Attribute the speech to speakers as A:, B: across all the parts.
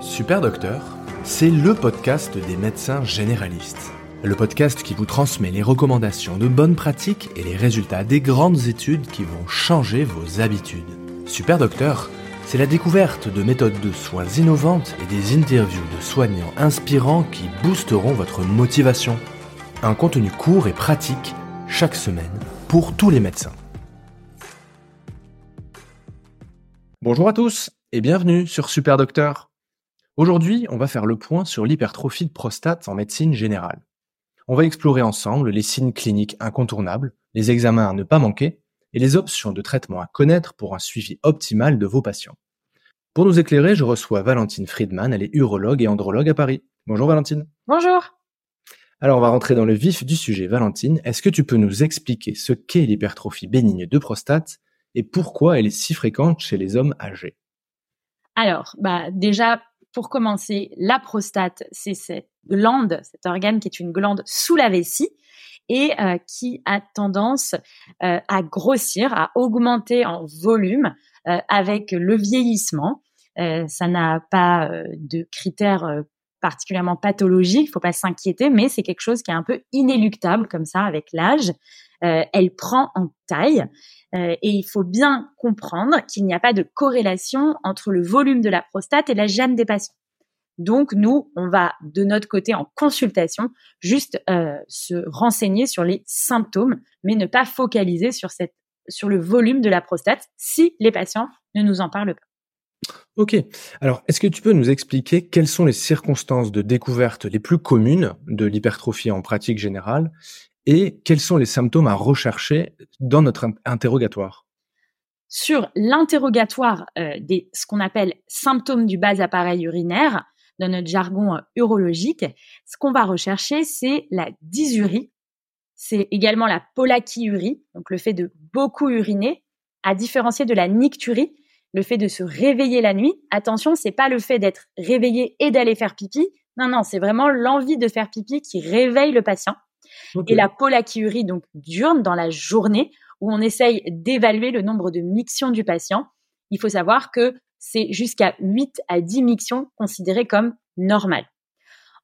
A: Super Docteur, c'est le podcast des médecins généralistes. Le podcast qui vous transmet les recommandations de bonnes pratiques et les résultats des grandes études qui vont changer vos habitudes. Super Docteur, c'est la découverte de méthodes de soins innovantes et des interviews de soignants inspirants qui boosteront votre motivation. Un contenu court et pratique chaque semaine pour tous les médecins. Bonjour à tous et bienvenue sur Super Docteur. Aujourd'hui, on va faire le point sur l'hypertrophie de prostate en médecine générale. On va explorer ensemble les signes cliniques incontournables, les examens à ne pas manquer et les options de traitement à connaître pour un suivi optimal de vos patients. Pour nous éclairer, je reçois Valentine Friedman, elle est urologue et andrologue à Paris. Bonjour Valentine.
B: Bonjour.
A: Alors on va rentrer dans le vif du sujet. Valentine, est-ce que tu peux nous expliquer ce qu'est l'hypertrophie bénigne de prostate et pourquoi elle est si fréquente chez les hommes âgés?
B: Alors, bah déjà pour commencer, la prostate, c'est cette glande, cet organe qui est une glande sous la vessie et euh, qui a tendance euh, à grossir, à augmenter en volume euh, avec le vieillissement. ça n'a pas de critères particulièrement pathologiques, il faut pas s'inquiéter, mais c'est quelque chose qui est un peu inéluctable comme ça avec l'âge. Elle prend en taille euh, et il faut bien comprendre qu'il n'y a pas de corrélation entre le volume de la prostate et la gêne des patients. Donc nous, on va de notre côté en consultation juste euh, se renseigner sur les symptômes, mais ne pas focaliser sur sur le volume de la prostate si les patients ne nous en parlent pas.
A: Ok. Alors, est-ce que tu peux nous expliquer quelles sont les circonstances de découverte les plus communes de l'hypertrophie en pratique générale et quels sont les symptômes à rechercher dans notre interrogatoire?
B: Sur l'interrogatoire euh, des ce qu'on appelle symptômes du bas appareil urinaire, dans notre jargon euh, urologique, ce qu'on va rechercher, c'est la dysurie. C'est également la polachyurie, donc le fait de beaucoup uriner, à différencier de la nicturie, le fait de se réveiller la nuit. Attention, c'est pas le fait d'être réveillé et d'aller faire pipi. Non, non, c'est vraiment l'envie de faire pipi qui réveille le patient. Et la polachyurie, donc diurne dans la journée, où on essaye d'évaluer le nombre de mictions du patient. Il faut savoir que c'est jusqu'à 8 à 10 mictions considérées comme normales.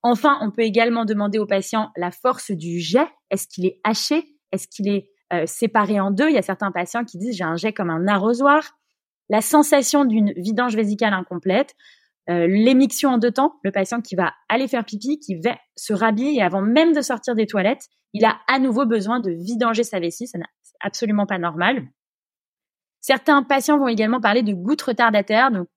B: Enfin, on peut également demander au patient la force du jet. Est-ce qu'il est haché? Est-ce qu'il est euh, séparé en deux? Il y a certains patients qui disent j'ai un jet comme un arrosoir. La sensation d'une vidange vésicale incomplète. Euh, l'émiction en deux temps, le patient qui va aller faire pipi, qui va se rhabiller avant même de sortir des toilettes, il a à nouveau besoin de vidanger sa vessie, c'est absolument pas normal. Certains patients vont également parler de gouttes retardataires, donc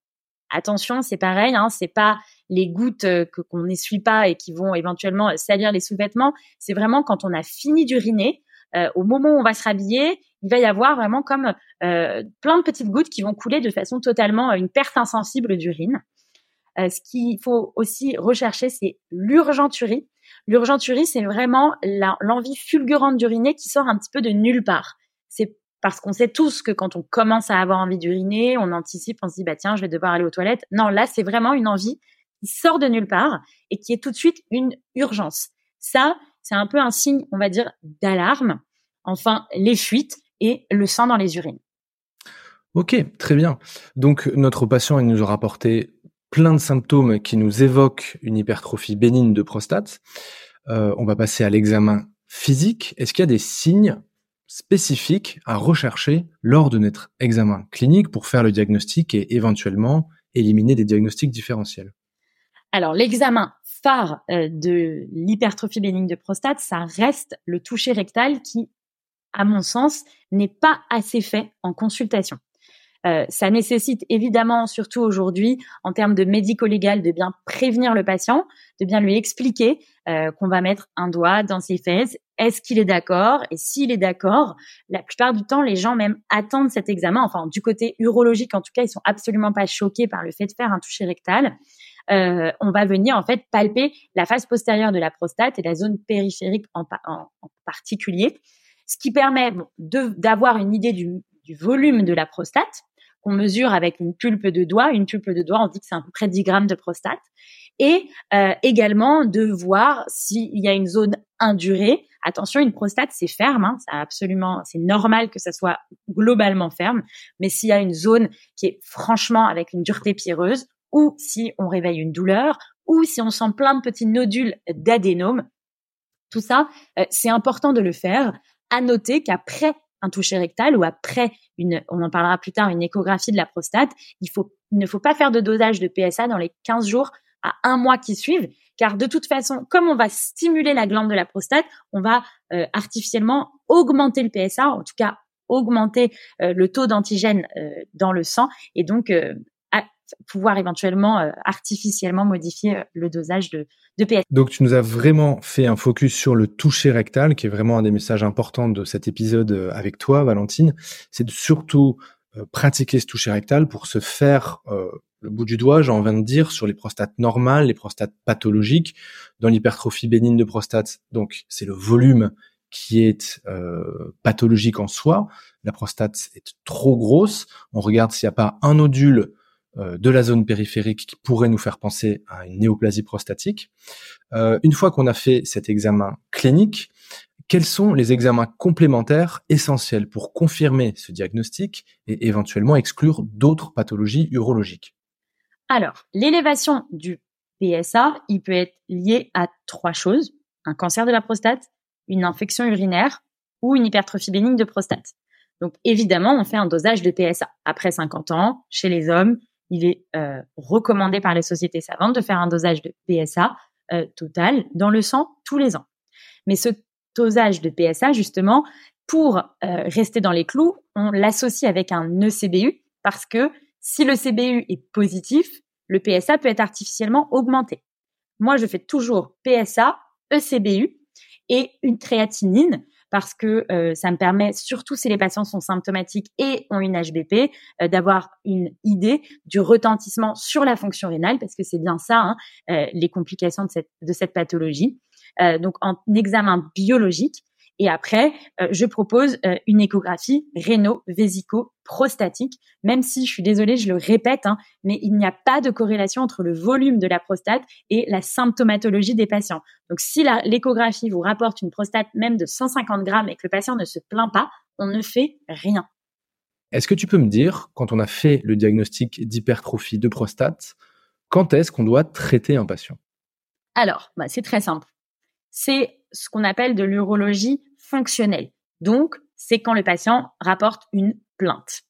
B: attention, c'est pareil, hein, c'est pas les gouttes euh, que qu'on n'essuie pas et qui vont éventuellement euh, salir les sous-vêtements, c'est vraiment quand on a fini d'uriner, au moment où on va se rhabiller, il va y avoir vraiment comme plein de petites gouttes qui vont couler de façon totalement une perte insensible d'urine. Euh, ce qu'il faut aussi rechercher, c'est l'urgenturie. L'urgenturie, c'est vraiment l'envie fulgurante d'uriner qui sort un petit peu de nulle part. C'est parce qu'on sait tous que quand on commence à avoir envie d'uriner, on anticipe, on se dit bah tiens, je vais devoir aller aux toilettes. Non, là, c'est vraiment une envie qui sort de nulle part et qui est tout de suite une urgence. Ça, c'est un peu un signe, on va dire, d'alarme. Enfin, les fuites et le sang dans les urines.
A: Ok, très bien. Donc notre patient, il nous a rapporté plein de symptômes qui nous évoquent une hypertrophie bénigne de prostate. Euh, on va passer à l'examen physique. Est-ce qu'il y a des signes spécifiques à rechercher lors de notre examen clinique pour faire le diagnostic et éventuellement éliminer des diagnostics différentiels?
B: Alors l'examen phare euh, de l'hypertrophie bénigne de prostate, ça reste le toucher rectal qui, à mon sens, n'est pas assez fait en consultation. Euh, ça nécessite évidemment, surtout aujourd'hui, en termes de médico-légal, de bien prévenir le patient, de bien lui expliquer euh, qu'on va mettre un doigt dans ses fesses. Est-ce qu'il est d'accord? Et s'il est d'accord, la plupart du temps, les gens même attendent cet examen. Enfin, du côté urologique, en tout cas, ils sont absolument pas choqués par le fait de faire un toucher rectal. Euh, on va venir en fait palper la face postérieure de la prostate et la zone périphérique en, particulier, ce qui permet d'avoir une idée du, du volume de la prostate, qu'on mesure avec une pulpe de doigt. Une pulpe de doigt, on dit que c'est à peu près 10 grammes de prostate. Et euh, également de voir s'il y a une zone indurée. Attention, une prostate, c'est ferme, hein, c'est absolument, c'est normal que ça soit globalement ferme. Mais s'il y a une zone qui est franchement avec une dureté pierreuse, ou si on réveille une douleur, ou si on sent plein de petits nodules d'adénome. Tout ça, euh, c'est important de le faire. À noter qu'après un toucher rectal ou après une, on en parlera plus tard, une échographie de la prostate, il faut, ne faut pas faire de dosage de PSA dans les 15 jours à un mois qui suivent, car de toute façon, comme on va stimuler la glande de la prostate, on va euh, artificiellement augmenter le PSA, en tout cas augmenter euh, le taux d'antigène euh, dans le sang, et donc pouvoir éventuellement artificiellement modifier le dosage de, de PSA.
A: Donc tu nous as vraiment fait un focus sur le toucher rectal, qui est vraiment un des messages importants de cet épisode avec toi, Valentine. C'est de surtout pratiquer ce toucher rectal pour se faire le bout du doigt, j'ai envie de dire, sur les prostates normales, les prostates pathologiques. Dans l'hypertrophie bénigne de prostate, donc c'est le volume qui est euh, pathologique en soi. La prostate est trop grosse. On regarde s'il n'y a pas un nodule euh, de la zone périphérique qui pourrait nous faire penser à une néoplasie prostatique. Euh, une fois qu'on a fait cet examen clinique, quels sont les examens complémentaires essentiels pour confirmer ce diagnostic et éventuellement exclure d'autres pathologies urologiques?
B: Alors, l'élévation du PSA, il peut être lié à trois choses. Un cancer de la prostate, une infection urinaire ou une hypertrophie bénigne de prostate. Donc, évidemment, on fait un dosage de PSA. Après 50 ans, chez les hommes, il est euh, recommandé par les sociétés savantes de faire un dosage de PSA euh, total dans le sang tous les ans. Mais ce dosage de PSA, justement, pour euh, rester dans les clous, on l'associe avec un ECBU parce que si le CBU est positif, le PSA peut être artificiellement augmenté. Moi, je fais toujours PSA, ECBU et une créatinine parce que euh, ça me permet, surtout si les patients sont symptomatiques et ont une HBP, euh, d'avoir une idée du retentissement sur la fonction rénale, parce que c'est bien ça, hein, euh, les complications de cette, de cette pathologie. donc en examen biologique, et après, euh, je propose euh, une échographie réno-vésico-prostatique, même si je suis désolée, je le répète, hein, mais il n'y a pas de corrélation entre le volume de la prostate et la symptomatologie des patients. Donc si l'échographie vous rapporte une prostate même de 150 grammes et que le patient ne se plaint pas, on ne fait rien.
A: Est-ce que tu peux me dire, quand on a fait le diagnostic d'hypertrophie de prostate, quand est-ce qu'on doit traiter un patient?
B: Alors, bah, c'est très simple. C'est ce qu'on appelle de l'urologie fonctionnelle. Donc, c'est quand le patient rapporte une plainte.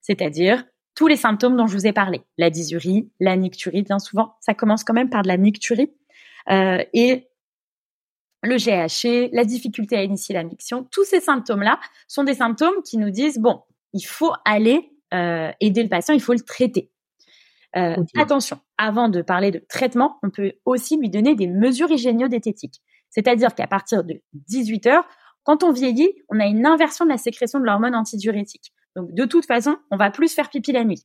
B: C'est-à-dire tous les symptômes dont je vous ai parlé. La dysurie, la nicturie, bien souvent, ça commence quand même par de la nicturie. Euh, et le GHC, la difficulté à initier la miction, tous ces symptômes-là sont des symptômes qui nous disent, bon, il faut aller euh, aider le patient, il faut le traiter. Euh, attention, avant de parler de traitement, on peut aussi lui donner des mesures hygiénio-diététiques. C'est-à-dire qu'à partir de 18 heures, quand on vieillit, on a une inversion de la sécrétion de l'hormone antidiurétique. Donc, de toute façon, on va plus faire pipi la nuit.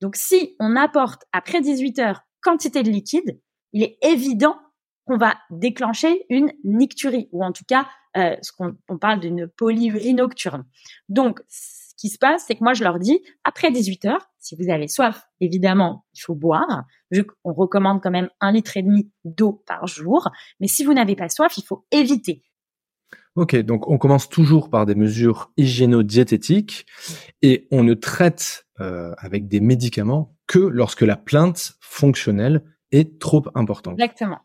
B: Donc, si on apporte après 18 heures quantité de liquide, il est évident qu'on va déclencher une nicturie, ou en tout cas, euh, ce qu'on on parle d'une polyurie nocturne. Donc, ce qui se passe, c'est que moi, je leur dis, après 18 heures, si vous avez soif, évidemment, il faut boire, vu qu'on recommande quand même un litre et demi d'eau par jour. Mais si vous n'avez pas soif, il faut éviter.
A: Ok, donc on commence toujours par des mesures hygiéno-diététiques et on ne traite euh, avec des médicaments que lorsque la plainte fonctionnelle est trop importante.
B: Exactement.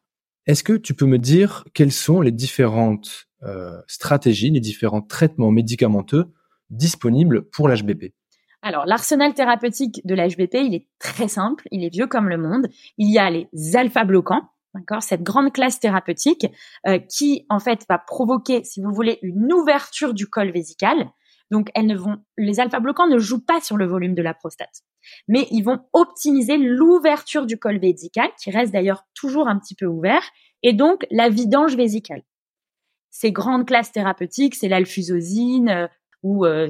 A: Est-ce que tu peux me dire quelles sont les différentes euh, stratégies, les différents traitements médicamenteux disponibles pour l'HBP
B: alors, l'arsenal thérapeutique de l'HBP, il est très simple, il est vieux comme le monde. Il y a les alpha-bloquants, d'accord, cette grande classe thérapeutique euh, qui, en fait, va provoquer, si vous voulez, une ouverture du col vésical. Donc, elles ne vont, les alpha-bloquants ne jouent pas sur le volume de la prostate, mais ils vont optimiser l'ouverture du col vésical, qui reste d'ailleurs toujours un petit peu ouvert, et donc la vidange vésicale. Ces grandes classes thérapeutiques, c'est l'alfusosine euh, ou euh,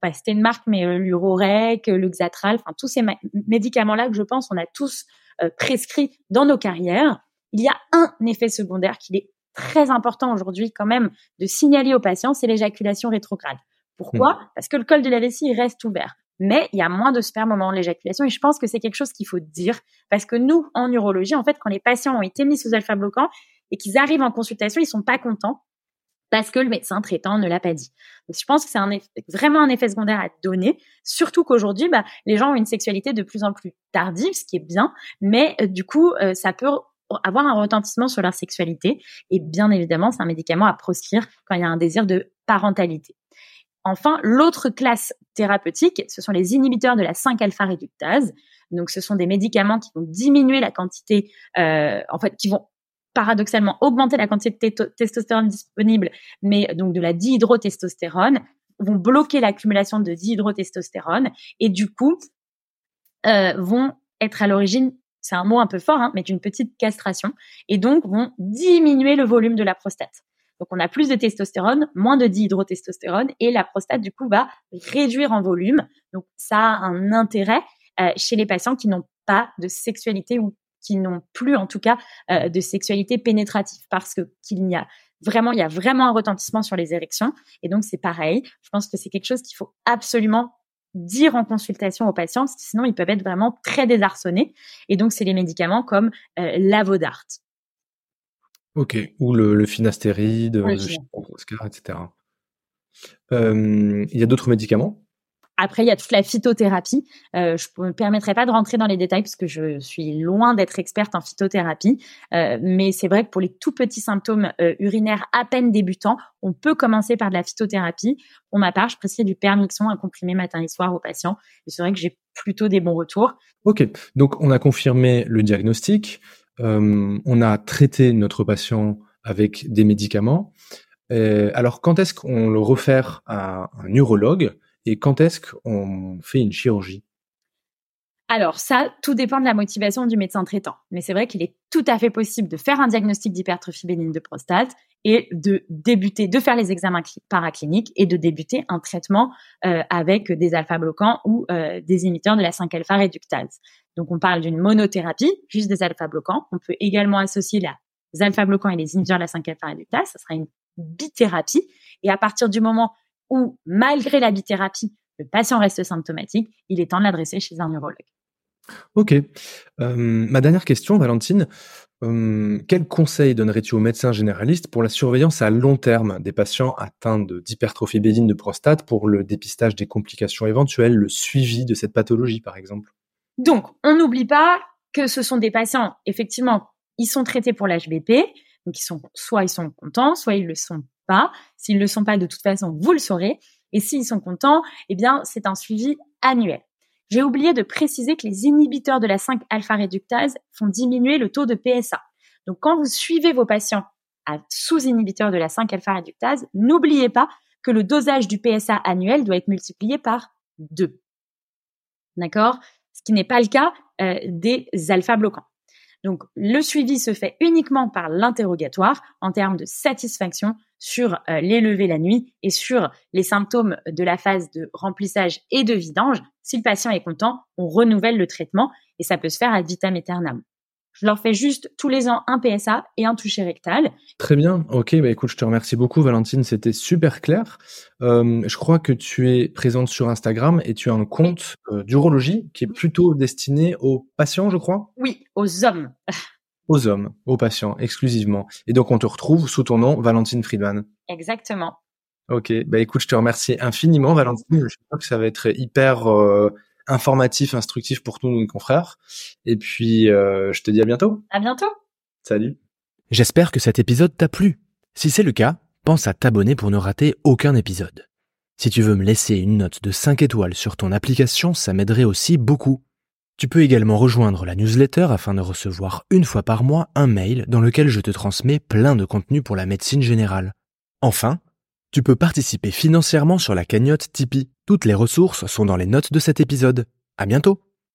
B: pas c'était une marque, mais euh, l'Urorec, le Xatral, enfin tous ces médicaments-là que je pense on a tous euh, prescrits dans nos carrières. Il y a un effet secondaire qui est très important aujourd'hui quand même de signaler aux patients, c'est l'éjaculation rétrograde. Pourquoi hmm. Parce que le col de la vessie reste ouvert. Mais il y a moins de sperme au moment de l'éjaculation et je pense que c'est quelque chose qu'il faut dire parce que nous, en urologie, en fait, quand les patients ont été mis sous alpha bloquant et qu'ils arrivent en consultation, ils sont pas contents parce que le médecin traitant ne l'a pas dit. Je pense que c'est vraiment un effet secondaire à donner, surtout qu'aujourd'hui, bah, les gens ont une sexualité de plus en plus tardive, ce qui est bien, mais euh, du coup, euh, ça peut avoir un retentissement sur leur sexualité. Et bien évidemment, c'est un médicament à proscrire quand il y a un désir de parentalité. Enfin, l'autre classe thérapeutique, ce sont les inhibiteurs de la 5-alpha réductase. Donc, ce sont des médicaments qui vont diminuer la quantité, euh, en fait, qui vont paradoxalement augmenter la quantité de testostérone disponible, mais donc de la dihydrotestostérone, vont bloquer l'accumulation de dihydrotestostérone et du coup euh, vont être à l'origine, c'est un mot un peu fort, hein, mais d'une petite castration et donc vont diminuer le volume de la prostate. Donc on a plus de testostérone, moins de dihydrotestostérone et la prostate du coup va réduire en volume. Donc ça a un intérêt euh, chez les patients qui n'ont pas de sexualité ou qui n'ont plus en tout cas euh, de sexualité pénétrative parce que qu'il y a vraiment il y a vraiment un retentissement sur les érections et donc c'est pareil. Je pense que c'est quelque chose qu'il faut absolument dire en consultation aux patients, sinon ils peuvent être vraiment très désarçonnés. Et donc c'est les médicaments comme euh, l'avodart.
A: Ok, ou le, le finastéride, le etc. Euh, il y a d'autres médicaments?
B: Après, il y a toute la phytothérapie. Euh, je ne me permettrai pas de rentrer dans les détails parce que je suis loin d'être experte en phytothérapie. Euh, mais c'est vrai que pour les tout petits symptômes euh, urinaires à peine débutants, on peut commencer par de la phytothérapie. Pour ma part, je prescris du permixon à comprimer matin et soir aux patients. Et c'est vrai que j'ai plutôt des bons retours.
A: Ok, donc on a confirmé le diagnostic. on a traité notre patient avec des médicaments. alors, quand est-ce qu'on le refère à un urologue? Et quand est-ce qu'on fait une chirurgie?
B: Alors ça, tout dépend de la motivation du médecin traitant. Mais c'est vrai qu'il est tout à fait possible de faire un diagnostic d'hypertrophie bénigne de prostate et de débuter, de faire les examens paracliniques et de débuter un traitement euh, avec des alpha-bloquants ou euh, des émetteurs de la 5-alpha réductase. Donc on parle d'une monothérapie, juste des alpha-bloquants. On peut également associer les alpha-bloquants et les inhibiteurs de la 5-alpha réductase. Ça sera une bithérapie. Et à partir du moment où, malgré la bithérapie, le patient reste symptomatique, il est temps de l'adresser chez un neurologue.
A: Ok. Euh, ma dernière question, Valentine. Euh, quel conseil donnerais-tu aux médecins généralistes pour la surveillance à long terme des patients atteints d'hypertrophie bénigne de prostate pour le dépistage des complications éventuelles, le suivi de cette pathologie par exemple?
B: Donc, on n'oublie pas que ce sont des patients, effectivement, ils sont traités pour l'HBP, donc ils sont soit ils sont contents, soit ils le sont S'ils le sont pas, de toute façon, vous le saurez. Et s'ils sont contents, eh bien, c'est un suivi annuel. J'ai oublié de préciser que les inhibiteurs de la 5-alpha réductase font diminuer le taux de PSA. Donc, quand vous suivez vos patients à sous-inhibiteurs de la 5-alpha réductase, n'oubliez pas que le dosage du PSA annuel doit être multiplié par 2. D'accord? Ce qui n'est pas le cas euh, des alpha bloquants. Donc, le suivi se fait uniquement par l'interrogatoire en termes de satisfaction sur euh, les levées la nuit et sur les symptômes de la phase de remplissage et de vidange. Si le patient est content, on renouvelle le traitement et ça peut se faire à vitam aeternam. Je leur fais juste tous les ans un PSA et un toucher rectal.
A: Très bien. Ok, bah écoute, je te remercie beaucoup, Valentine. C'était super clair. Euh, je crois que tu es présente sur Instagram et tu as un compte euh, d'urologie qui est plutôt destiné aux patients, je crois?
B: Oui, aux hommes.
A: aux hommes, aux patients, exclusivement. Et donc, on te retrouve sous ton nom, Valentine Friedman.
B: Exactement.
A: Ok, bah écoute, je te remercie infiniment, Valentine. Je crois que ça va être hyper euh, informatif, instructif pour tous nos confrères. Et puis, euh, je te dis à bientôt.
B: À bientôt.
A: Salut.
C: J'espère que cet épisode t'a plu. Si c'est le cas, pense à t'abonner pour ne rater aucun épisode. Si tu veux me laisser une note de 5 étoiles sur ton application, ça m'aiderait aussi beaucoup. Tu peux également rejoindre la newsletter afin de recevoir une fois par mois un mail dans lequel je te transmets plein de contenu pour la médecine générale. Enfin, tu peux participer financièrement sur la cagnotte Tipeee. Toutes les ressources sont dans les notes de cet épisode. À bientôt!